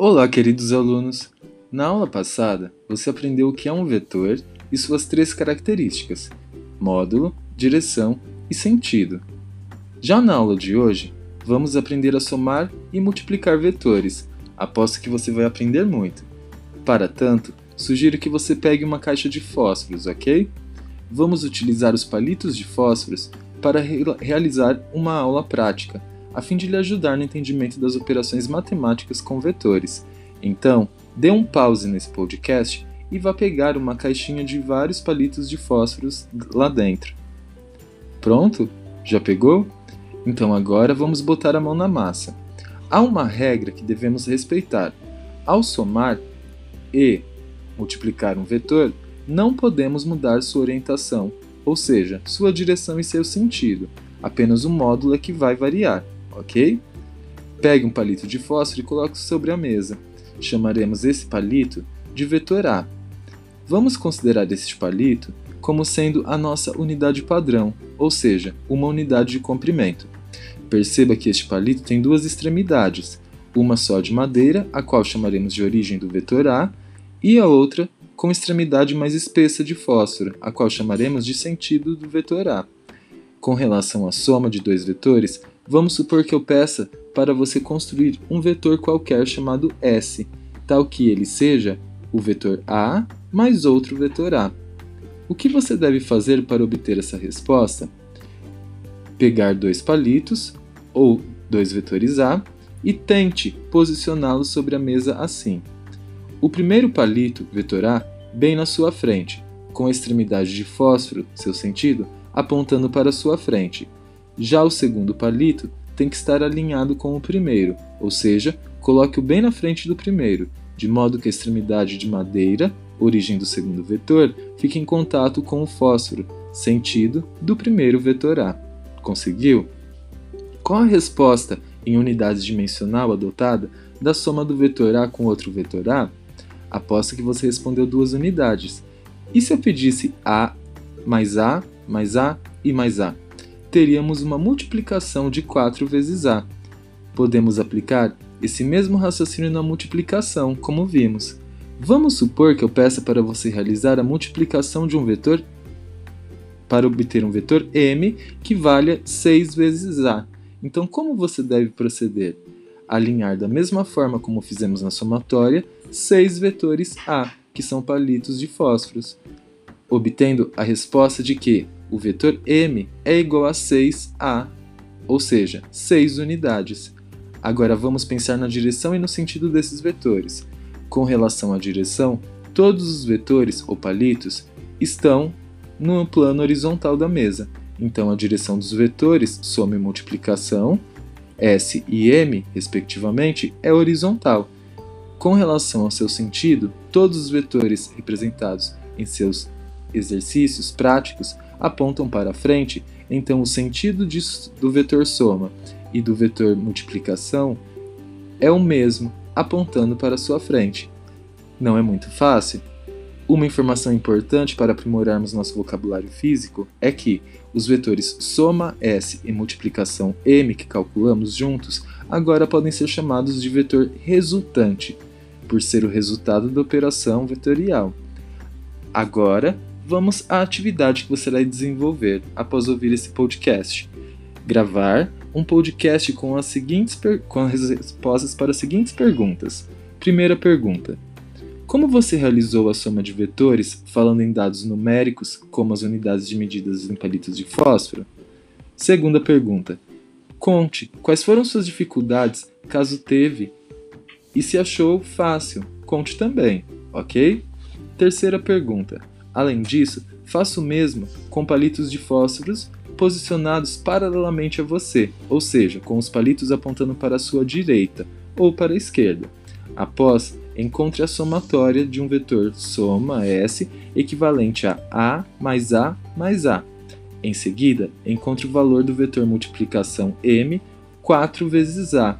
Olá, queridos alunos! Na aula passada, você aprendeu o que é um vetor e suas três características: módulo, direção e sentido. Já na aula de hoje, vamos aprender a somar e multiplicar vetores. Aposto que você vai aprender muito. Para tanto, sugiro que você pegue uma caixa de fósforos, ok? Vamos utilizar os palitos de fósforos para re realizar uma aula prática a fim de lhe ajudar no entendimento das operações matemáticas com vetores. Então, dê um pause nesse podcast e vá pegar uma caixinha de vários palitos de fósforos lá dentro. Pronto? Já pegou? Então agora vamos botar a mão na massa. Há uma regra que devemos respeitar. Ao somar e multiplicar um vetor, não podemos mudar sua orientação, ou seja, sua direção e seu sentido. Apenas o módulo é que vai variar ok? Pegue um palito de fósforo e coloque sobre a mesa. Chamaremos esse palito de vetor A. Vamos considerar este palito como sendo a nossa unidade padrão, ou seja, uma unidade de comprimento. Perceba que este palito tem duas extremidades, uma só de madeira, a qual chamaremos de origem do vetor A, e a outra com extremidade mais espessa de fósforo, a qual chamaremos de sentido do vetor A. Com relação à soma de dois vetores, Vamos supor que eu peça para você construir um vetor qualquer chamado S, tal que ele seja o vetor A mais outro vetor A. O que você deve fazer para obter essa resposta? Pegar dois palitos, ou dois vetores A, e tente posicioná-los sobre a mesa assim. O primeiro palito, vetor A, bem na sua frente, com a extremidade de fósforo, seu sentido, apontando para sua frente, já o segundo palito tem que estar alinhado com o primeiro, ou seja, coloque-o bem na frente do primeiro, de modo que a extremidade de madeira, origem do segundo vetor, fique em contato com o fósforo, sentido do primeiro vetor A. Conseguiu? Qual a resposta em unidades dimensional adotada da soma do vetor A com outro vetor A? Aposto que você respondeu duas unidades. E se eu pedisse A mais A mais A e mais A? Teríamos uma multiplicação de 4 vezes A. Podemos aplicar esse mesmo raciocínio na multiplicação, como vimos. Vamos supor que eu peça para você realizar a multiplicação de um vetor para obter um vetor m que valha 6 vezes a. Então, como você deve proceder? Alinhar da mesma forma como fizemos na somatória, 6 vetores a, que são palitos de fósforos, obtendo a resposta de que o vetor m é igual a 6a, ou seja, 6 unidades. Agora vamos pensar na direção e no sentido desses vetores. Com relação à direção, todos os vetores ou palitos estão no plano horizontal da mesa. Então a direção dos vetores, soma e multiplicação, S e M, respectivamente, é horizontal. Com relação ao seu sentido, todos os vetores representados em seus exercícios práticos apontam para frente, então o sentido do vetor soma e do vetor multiplicação é o mesmo, apontando para sua frente. Não é muito fácil? Uma informação importante para aprimorarmos nosso vocabulário físico é que os vetores soma S e multiplicação M que calculamos juntos agora podem ser chamados de vetor resultante, por ser o resultado da operação vetorial. Agora, vamos à atividade que você vai desenvolver após ouvir esse podcast. Gravar um podcast com as seguintes com as respostas para as seguintes perguntas. Primeira pergunta: Como você realizou a soma de vetores falando em dados numéricos, como as unidades de medidas em palitos de fósforo? Segunda pergunta: Conte quais foram suas dificuldades, caso teve, e se achou fácil, conte também, ok? Terceira pergunta: Além disso, faça o mesmo com palitos de fósforos posicionados paralelamente a você, ou seja, com os palitos apontando para a sua direita ou para a esquerda. Após, encontre a somatória de um vetor soma S equivalente a A mais A mais A. Em seguida, encontre o valor do vetor multiplicação M 4 vezes A.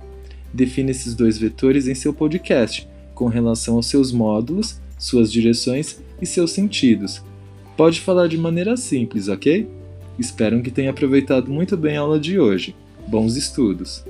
Defina esses dois vetores em seu podcast, com relação aos seus módulos, suas direções e seus sentidos. Pode falar de maneira simples, ok? Espero que tenha aproveitado muito bem a aula de hoje. Bons estudos!